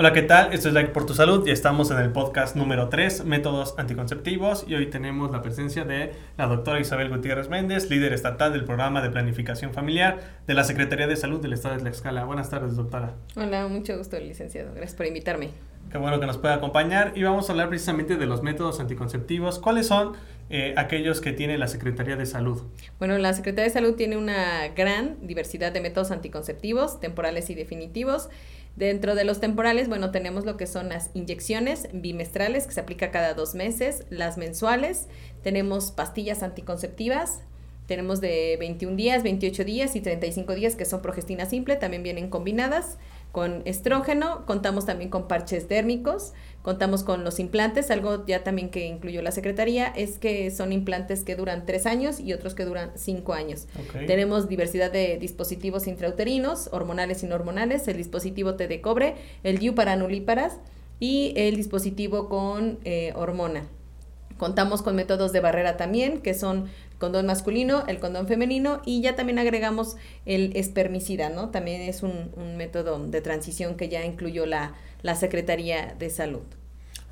Hola, ¿qué tal? Esto es Like por tu Salud y estamos en el podcast número 3, Métodos Anticonceptivos, y hoy tenemos la presencia de la doctora Isabel Gutiérrez Méndez, líder estatal del programa de planificación familiar de la Secretaría de Salud del Estado de Tlaxcala. Buenas tardes, doctora. Hola, mucho gusto, licenciado. Gracias por invitarme. Qué bueno que nos pueda acompañar y vamos a hablar precisamente de los métodos anticonceptivos. ¿Cuáles son eh, aquellos que tiene la Secretaría de Salud? Bueno, la Secretaría de Salud tiene una gran diversidad de métodos anticonceptivos, temporales y definitivos. Dentro de los temporales, bueno, tenemos lo que son las inyecciones bimestrales que se aplica cada dos meses, las mensuales, tenemos pastillas anticonceptivas, tenemos de 21 días, 28 días y 35 días que son progestina simple, también vienen combinadas con estrógeno, contamos también con parches dérmicos, contamos con los implantes, algo ya también que incluyó la Secretaría, es que son implantes que duran tres años y otros que duran cinco años. Tenemos diversidad de dispositivos intrauterinos, hormonales y no hormonales, el dispositivo T de cobre, el DIU para nulíparas y el dispositivo con eh, hormona. Contamos con métodos de barrera también, que son condón masculino, el condón femenino y ya también agregamos el espermicida, ¿no? También es un, método de transición que ya incluyó la, la Secretaría de Salud.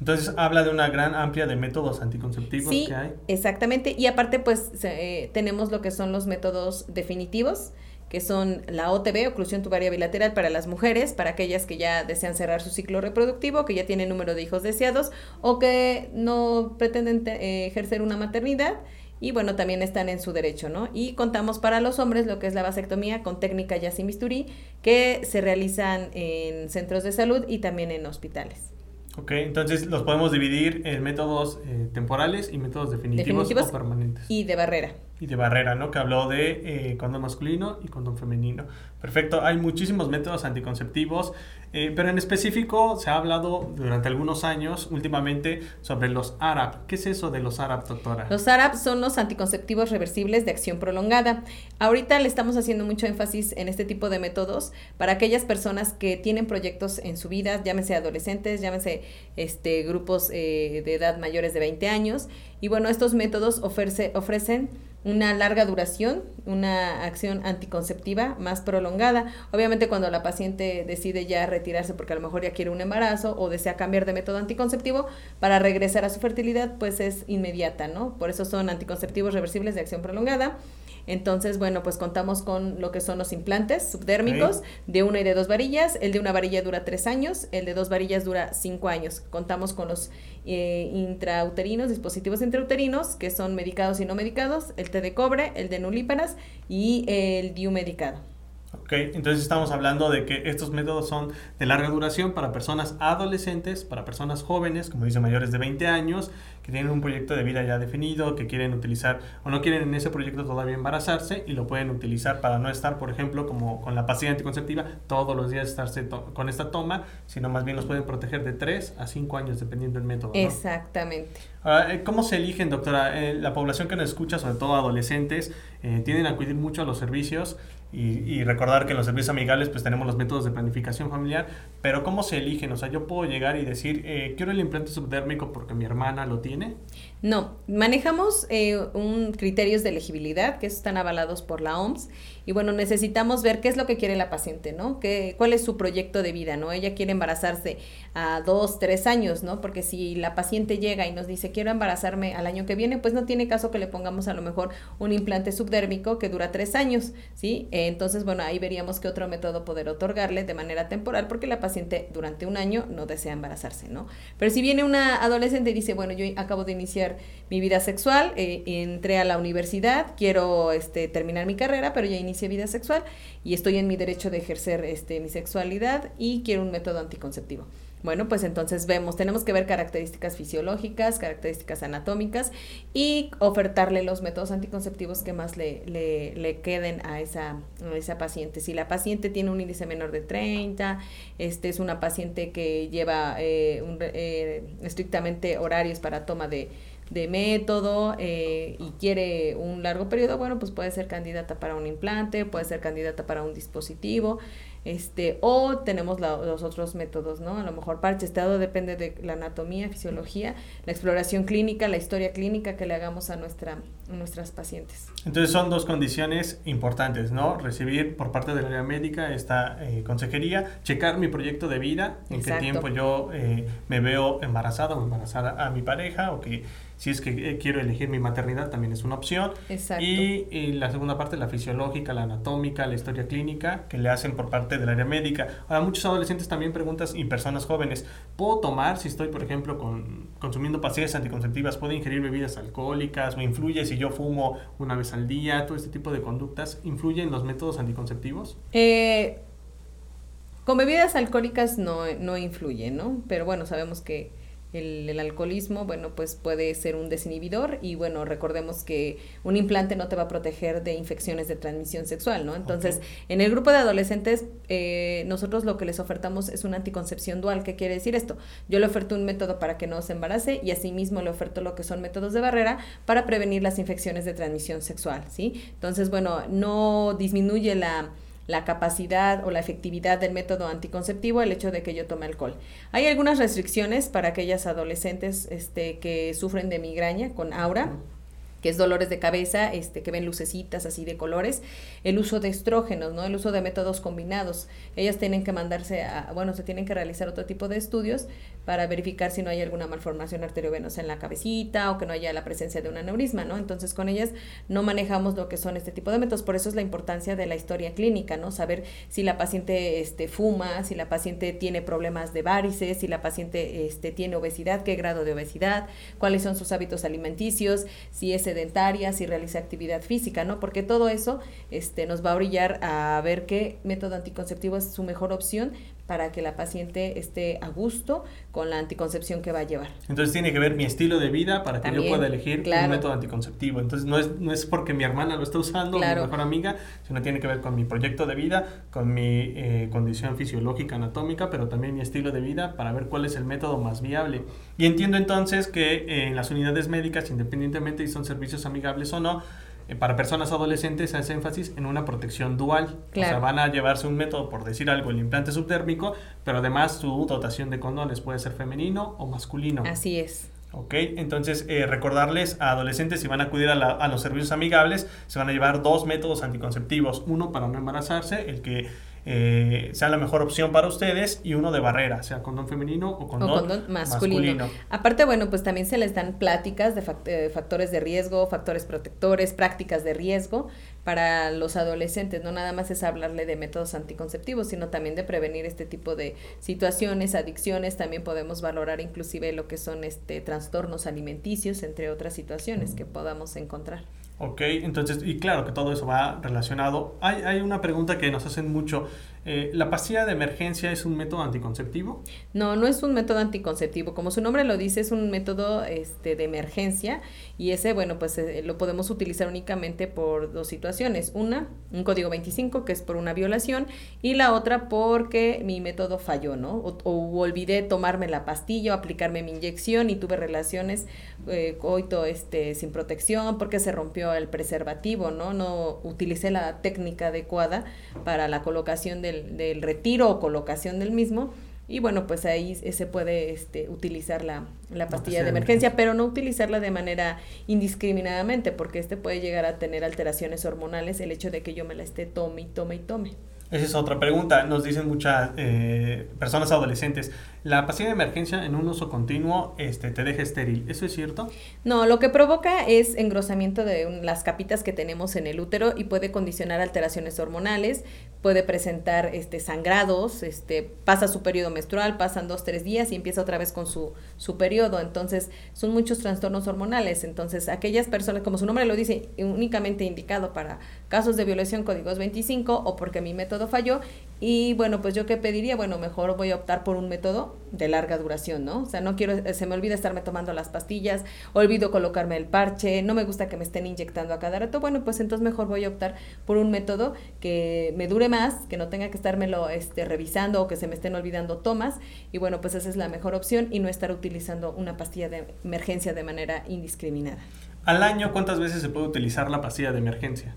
Entonces habla de una gran amplia de métodos anticonceptivos que hay. Exactamente, y aparte pues eh, tenemos lo que son los métodos definitivos, que son la OTB, oclusión tubaria bilateral para las mujeres, para aquellas que ya desean cerrar su ciclo reproductivo, que ya tienen número de hijos deseados o que no pretenden eh, ejercer una maternidad y bueno, también están en su derecho, ¿no? Y contamos para los hombres lo que es la vasectomía con técnica ya sin bisturí, que se realizan en centros de salud y también en hospitales. Ok, entonces los podemos dividir en métodos eh, temporales y métodos definitivos, o permanentes. Y de barrera. Y de barrera, ¿no? Que habló de eh, condón masculino y condón femenino. Perfecto, hay muchísimos métodos anticonceptivos, eh, pero en específico se ha hablado durante algunos años, últimamente, sobre los ARAP. ¿Qué es eso de los ARAP, doctora? Los ARAP son los anticonceptivos reversibles de acción prolongada. Ahorita le estamos haciendo mucho énfasis en este tipo de métodos para aquellas personas que tienen proyectos en su vida, llámese adolescentes, llámese este, grupos eh, de edad mayores de 20 años. Y bueno, estos métodos ofrece, ofrecen una larga duración, una acción anticonceptiva más prolongada. Obviamente cuando la paciente decide ya retirarse porque a lo mejor ya quiere un embarazo o desea cambiar de método anticonceptivo para regresar a su fertilidad, pues es inmediata, ¿no? Por eso son anticonceptivos reversibles de acción prolongada. Entonces, bueno, pues contamos con lo que son los implantes subdérmicos de una y de dos varillas. El de una varilla dura tres años, el de dos varillas dura cinco años. Contamos con los eh, intrauterinos, dispositivos intrauterinos, que son medicados y no medicados, el té de cobre, el de nulíparas y el DIU medicado. Ok, entonces estamos hablando de que estos métodos son de larga duración para personas adolescentes, para personas jóvenes, como dice mayores de 20 años, que tienen un proyecto de vida ya definido, que quieren utilizar o no quieren en ese proyecto todavía embarazarse y lo pueden utilizar para no estar, por ejemplo, como con la pastilla anticonceptiva, todos los días estarse con esta toma, sino más bien los pueden proteger de 3 a 5 años dependiendo del método. Exactamente. Eh, ¿Cómo se eligen, doctora? Eh, la población que nos escucha, sobre todo adolescentes, eh, tienden a acudir mucho a los servicios y, recordar que en los servicios amigables pues tenemos los métodos de planificación familiar, pero ¿cómo se eligen? O sea, yo puedo llegar y decir, eh, quiero el implante subdérmico porque mi hermana lo tiene. No, manejamos eh, un criterios de elegibilidad que están avalados por la OMS y bueno, necesitamos ver qué es lo que quiere la paciente, ¿no? ¿Qué, ¿Cuál es su proyecto de vida, ¿no? Ella quiere embarazarse a dos, tres años, ¿no? Porque si la paciente llega y nos dice, quiero embarazarme al año que viene, pues no tiene caso que le pongamos a lo mejor un implante subdérmico que dura tres años, ¿sí? entonces, bueno, ahí veríamos qué otro método poder otorgarle de manera temporal porque la paciente durante un año no desea embarazarse, ¿no? Pero si viene una adolescente y dice, bueno, yo acabo de iniciar mi vida sexual, eh, entré a la universidad, quiero este, terminar mi carrera, pero ya inicié vida sexual y estoy en mi derecho de ejercer este, mi sexualidad y quiero un método anticonceptivo. Bueno, pues entonces vemos, tenemos que ver características fisiológicas, características anatómicas y ofertarle los métodos anticonceptivos que más le, le, queden a esa, a esa paciente. Si la paciente tiene un índice menor de 30, este es una paciente que lleva eh, eh, estrictamente horarios para toma de, de método eh, y quiere un largo periodo, bueno, pues puede ser candidata para un implante, puede ser candidata para un dispositivo. este, o tenemos los otros métodos, ¿no? A lo mejor parche estado depende de la anatomía, fisiología, la exploración clínica, la historia clínica que le hagamos a, nuestra, nuestras pacientes. Entonces son dos condiciones importantes, ¿no? Recibir por parte del área médica esta eh, consejería, checar mi proyecto de vida, en qué tiempo yo eh, me veo embarazada o embarazada a mi pareja, o que si es que eh, quiero elegir mi maternidad, también es una opción. Exacto. Y, la segunda parte, la fisiológica, la anatómica, la historia clínica, que le hacen por parte del área médica. Ahora, muchos adolescentes también preguntas y personas jóvenes, ¿puedo tomar si estoy, por ejemplo, con, consumiendo pastillas anticonceptivas? ¿Puedo ingerir bebidas alcohólicas? ¿Me influye si yo fumo una vez al día? Todo este tipo de conductas, ¿influye en los métodos anticonceptivos? Eh, con bebidas alcohólicas no, no influye, ¿no? Pero bueno, sabemos que el, alcoholismo, bueno, pues puede ser un desinhibidor y bueno, recordemos que un implante no te va a proteger de infecciones de transmisión sexual, ¿no? Entonces, en el grupo de adolescentes, eh, nosotros lo que les ofertamos es una anticoncepción dual. ¿Qué quiere decir esto? Yo le oferto un método para que no se embarace y asimismo le oferto lo que son métodos de barrera para prevenir las infecciones de transmisión sexual, ¿sí? Entonces, bueno, no disminuye la la capacidad o la efectividad del método anticonceptivo el hecho de que yo tome alcohol. Hay algunas restricciones para aquellas adolescentes este, que sufren de migraña con aura que es dolores de cabeza, este, que ven lucecitas así de colores, el uso de estrógenos, ¿no? El uso de métodos combinados. Ellas tienen que mandarse a, bueno, se tienen que realizar otro tipo de estudios para verificar si no hay alguna malformación arteriovenosa en la cabecita o que no haya la presencia de un aneurisma, ¿no? Entonces con ellas no manejamos lo que son este tipo de métodos, por eso es la importancia de la historia clínica, ¿no? Saber si la paciente este, fuma, si la paciente tiene problemas de varices, si la paciente este, tiene obesidad, qué grado de obesidad, cuáles son sus hábitos alimenticios, si es sedentaria, si realiza actividad física, ¿no? Porque todo eso este, nos va a brillar a ver qué método anticonceptivo es su mejor opción para que la paciente esté a gusto con la anticoncepción que va a llevar. Entonces tiene que ver mi estilo de vida para que yo pueda elegir un método anticonceptivo. Entonces no es, no es porque mi hermana lo está usando, mi mejor amiga, sino tiene que ver con mi proyecto de vida, con mi eh, condición fisiológica, anatómica, pero también mi estilo de vida para ver cuál es el método más viable. Y entiendo entonces que eh, en las unidades médicas, independientemente si son servicios amigables o no, para personas adolescentes hace énfasis en una protección dual. O sea, van a llevarse un método, por decir algo, el implante subdérmico, pero además su dotación de condones puede ser femenino o masculino. Así es. Ok, entonces eh, recordarles a adolescentes si van a acudir a, a, los servicios amigables, se van a llevar dos métodos anticonceptivos, uno para no embarazarse, el que eh, sea la mejor opción para ustedes y uno de barrera, sea condón femenino o condón, masculino. Aparte, bueno, pues también se les dan pláticas de eh, factores de riesgo, factores protectores, prácticas de riesgo para los adolescentes. No nada más es hablarle de métodos anticonceptivos, sino también de prevenir este tipo de situaciones, adicciones. También podemos valorar inclusive lo que son este trastornos alimenticios, entre otras situaciones que podamos encontrar. Ok, entonces, y claro que todo eso va relacionado. Hay, hay una pregunta que nos hacen mucho. Eh, ¿La pastilla de emergencia es un método anticonceptivo? No, no es un método anticonceptivo. Como su nombre lo dice, es un método este, de emergencia y ese, bueno, pues eh, lo podemos utilizar únicamente por dos situaciones. Una, un código 25, que es por una violación, y la otra porque mi método falló, ¿no? O, olvidé tomarme la pastilla o aplicarme mi inyección y tuve relaciones eh, coito este, sin protección porque se rompió el preservativo, ¿no? No utilicé la técnica adecuada para la colocación del del, retiro o colocación del mismo. Y bueno, pues ahí se puede este, utilizar la, la pastilla de emergencia, pero no utilizarla de manera indiscriminadamente, porque este puede llegar a tener alteraciones hormonales el hecho de que yo me la esté tome y tome y tome. Esa es otra pregunta. Nos dicen muchas eh, personas adolescentes, la pastilla de emergencia en un uso continuo este, te deja estéril. ¿Eso es cierto? No, lo que provoca es engrosamiento de las capitas que tenemos en el útero y puede condicionar alteraciones hormonales, puede presentar este, sangrados, este, pasa su periodo menstrual, pasan dos, tres días y empieza otra vez con su, su periodo. Entonces, son muchos trastornos hormonales. Entonces, aquellas personas, como su nombre lo dice, únicamente indicado para casos de violación códigos 25 o porque mi método falló. Y bueno, pues yo qué pediría, bueno, mejor voy a optar por un método de larga duración, ¿no? O sea, no quiero, eh, se me olvida estarme tomando las pastillas, olvido colocarme el parche, no me gusta que me estén inyectando a cada rato, bueno, pues entonces mejor voy a optar por un método que me dure más, que no tenga que estármelo este, revisando o que se me estén olvidando tomas, y bueno, pues esa es la mejor opción y no estar utilizando una pastilla de emergencia de manera indiscriminada. Al año, ¿cuántas veces se puede utilizar la pastilla de emergencia?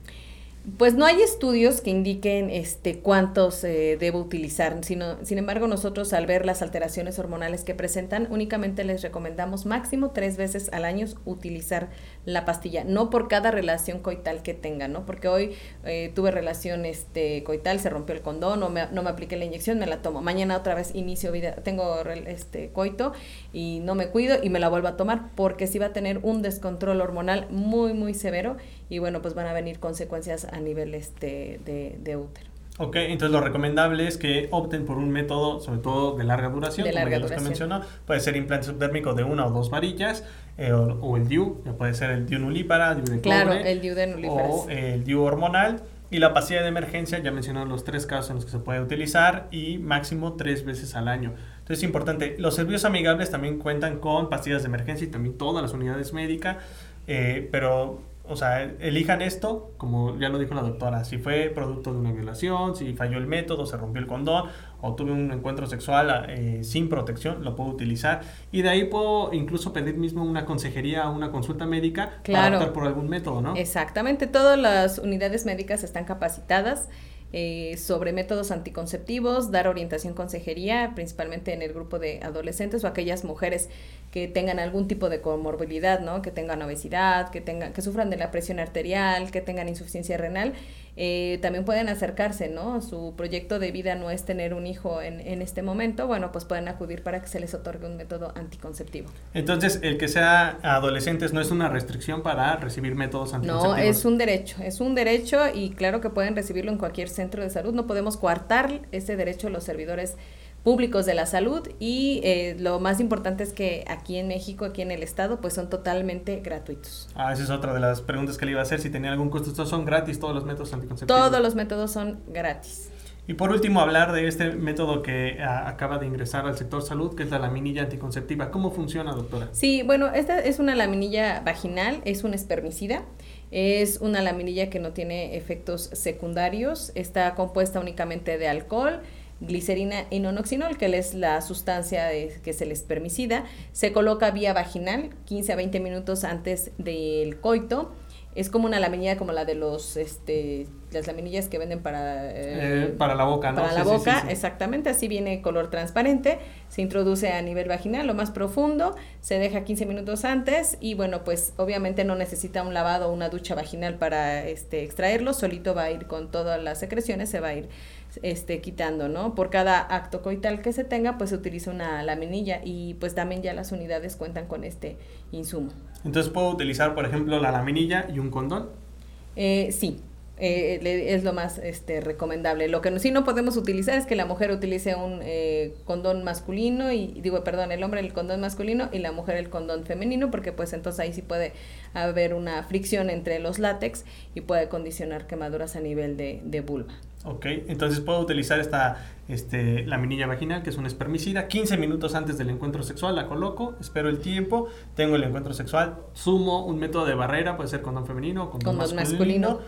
Pues no hay estudios que indiquen este cuántos eh, debo utilizar, sino, sin embargo nosotros al ver las alteraciones hormonales que presentan, únicamente les recomendamos máximo tres veces al año utilizar la pastilla, no por cada relación coital que tenga, ¿no? Porque hoy eh, tuve relación este, coital, se rompió el condón, no me, no me apliqué la inyección, me la tomo. Mañana otra vez inicio vida, tengo este coito y no me cuido y me la vuelvo a tomar porque sí va a tener un descontrol hormonal muy, muy severo y bueno, pues van a venir consecuencias a nivel este, de, de útero. Ok, entonces lo recomendable es que opten por un método, sobre todo de larga duración, de larga como ya mencionó. Puede ser implante subdérmico de una o dos varillas, eh, o, el DIU, puede ser el DIU nulípara, DIU de claro, el DIU de nulípara. O el DIU hormonal. Y la pastilla de emergencia, ya mencionó los tres casos en los que se puede utilizar y máximo tres veces al año. Entonces es importante. Los servicios amigables también cuentan con pastillas de emergencia y también todas las unidades médicas, eh, pero o sea, elijan esto, como ya lo dijo la doctora, si fue producto de una violación, si falló el método, se rompió el condón o tuve un encuentro sexual eh, sin protección, lo puedo utilizar. Y de ahí puedo incluso pedir mismo una consejería, una consulta médica para optar por algún método, ¿no? Exactamente, todas las unidades médicas están capacitadas. Eh, sobre métodos anticonceptivos, dar orientación consejería, principalmente en el grupo de adolescentes o aquellas mujeres que tengan algún tipo de comorbilidad, ¿no? Que tengan obesidad, que tengan, que sufran de la presión arterial, que tengan insuficiencia renal, eh, también pueden acercarse, ¿no? Su proyecto de vida no es tener un hijo en, en este momento, bueno, pues pueden acudir para que se les otorgue un método anticonceptivo. Entonces, el que sea adolescentes no es una restricción para recibir métodos anticonceptivos. No, es un derecho, es un derecho y claro que pueden recibirlo en cualquier centro de salud, no podemos coartar ese derecho a los servidores públicos de la salud y eh, lo más importante es que aquí en México, aquí en el estado, pues son totalmente gratuitos. Ah, esa es otra de las preguntas que le iba a hacer, si tenía algún costo. ¿Estos son gratis todos los métodos anticonceptivos? Todos los métodos son gratis. Y por último, hablar de este método que acaba de ingresar al sector salud, que es la laminilla anticonceptiva. ¿Cómo funciona, doctora? Sí, bueno, esta es una laminilla vaginal, es un espermicida. Es una laminilla que no tiene efectos secundarios, está compuesta únicamente de alcohol, glicerina y nonoxinol, que es la sustancia que es el espermicida, se coloca vía vaginal 15 a 20 minutos antes del coito. Es como una laminilla como la de los, este, las laminillas que venden para... Eh, eh, para la boca, ¿no? Para la boca, exactamente, así viene color transparente, se introduce a nivel vaginal, lo más profundo, se deja 15 minutos antes y bueno, pues obviamente no necesita un lavado o una ducha vaginal para este, extraerlo, solito va a ir con todas las secreciones, se va a ir este, quitando, ¿no? Por cada acto coital que se tenga, pues se utiliza una laminilla y pues también ya las unidades cuentan con este insumo. Entonces, ¿puedo utilizar, por ejemplo, la laminilla y un condón? Eh, sí, eh, es lo más este, recomendable. Lo que sí no podemos utilizar es que la mujer utilice un eh, condón masculino y digo, perdón, el hombre el condón masculino y la mujer el condón femenino, porque pues entonces ahí sí puede haber una fricción entre los látex y puede condicionar quemaduras a nivel de, de vulva. Ok, entonces puedo utilizar esta este, laminilla vaginal, que es un espermicida. 15 minutos antes del encuentro sexual la coloco, espero el tiempo, tengo el encuentro sexual, sumo un método de barrera, puede ser condón femenino o condón, masculino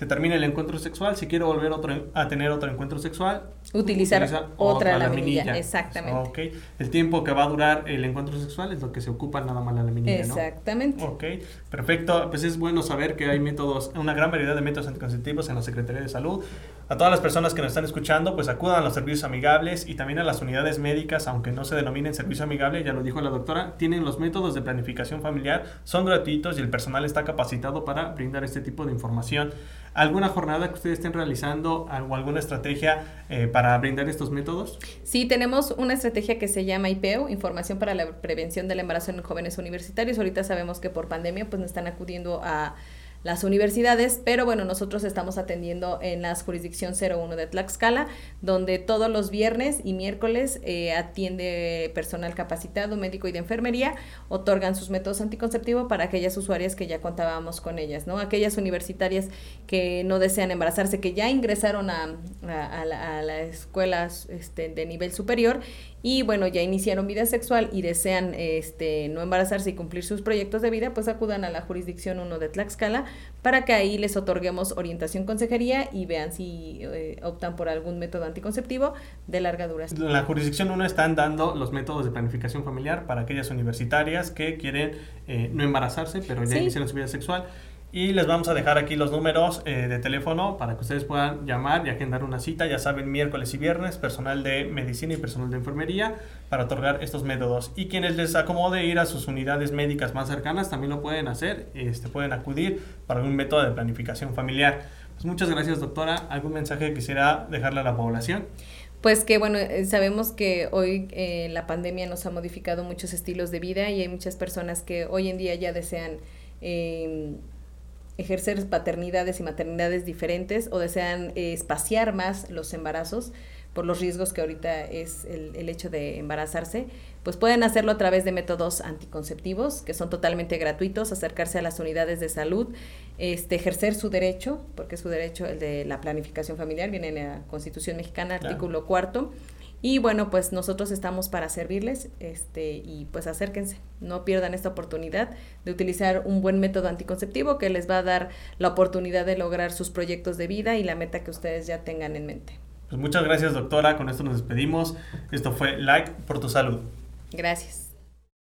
se termina el encuentro sexual, si quiero volver otro, a tener otro encuentro sexual, utilizar otra, laminilla. Exactamente. Okay. El tiempo que va a durar el encuentro sexual es lo que se ocupa nada más la laminilla, Exactamente. Ok, perfecto. Pues es bueno saber que hay métodos, una gran variedad de métodos anticonceptivos en la Secretaría de Salud. A todas las personas que nos están escuchando, pues acudan a los servicios amigables y también a las unidades médicas, aunque no se denominen servicio amigable, ya lo dijo la doctora, tienen los métodos de planificación familiar, son gratuitos y el personal está capacitado para brindar este tipo de información alguna jornada que ustedes estén realizando o alguna estrategia eh, para brindar estos métodos? Sí, tenemos una estrategia que se llama IPEU, Información para la Prevención del Embarazo en Jóvenes Universitarios. Ahorita sabemos que por pandemia pues no están acudiendo a las universidades, pero bueno, nosotros estamos atendiendo en la jurisdicción 01 de Tlaxcala, donde todos los viernes y miércoles eh, atiende personal capacitado, médico y de enfermería, otorgan sus métodos anticonceptivos para aquellas usuarias que ya contábamos con ellas, ¿no? Aquellas universitarias que no desean embarazarse, que ya ingresaron a, a, a, las escuelas este, de nivel superior y bueno, ya iniciaron vida sexual y desean este, no embarazarse y cumplir sus proyectos de vida, pues acudan a la jurisdicción 1 de Tlaxcala para que ahí les otorguemos orientación consejería y vean si eh, optan por algún método anticonceptivo de larga duración. En la jurisdicción 1 están dando los métodos de planificación familiar para aquellas universitarias que quieren eh, no embarazarse, pero ya iniciaron su vida sexual. Y les vamos a dejar aquí los números eh, de teléfono para que ustedes puedan llamar y agendar una cita. Ya saben, miércoles y viernes, personal de medicina y personal de enfermería para otorgar estos métodos. Y quienes les acomode ir a sus unidades médicas más cercanas también lo pueden hacer. Este, pueden acudir para algún método de planificación familiar. Pues muchas gracias, doctora. ¿Algún mensaje que quisiera dejarle a la población? Pues que bueno, eh, sabemos que hoy eh, la pandemia nos ha modificado muchos estilos de vida y hay muchas personas que hoy en día ya desean eh, ejercer paternidades y maternidades diferentes o desean eh, espaciar más los embarazos por los riesgos que ahorita es el, el, hecho de embarazarse, pues pueden hacerlo a través de métodos anticonceptivos que son totalmente gratuitos, acercarse a las unidades de salud, este, ejercer su derecho, porque es su derecho el de la planificación familiar, viene en la Constitución Mexicana, artículo cuarto, y bueno, pues nosotros estamos para servirles este, y pues acérquense, no pierdan esta oportunidad de utilizar un buen método anticonceptivo que les va a dar la oportunidad de lograr sus proyectos de vida y la meta que ustedes ya tengan en mente. Pues muchas gracias doctora, con esto nos despedimos. Esto fue Like por tu salud. Gracias.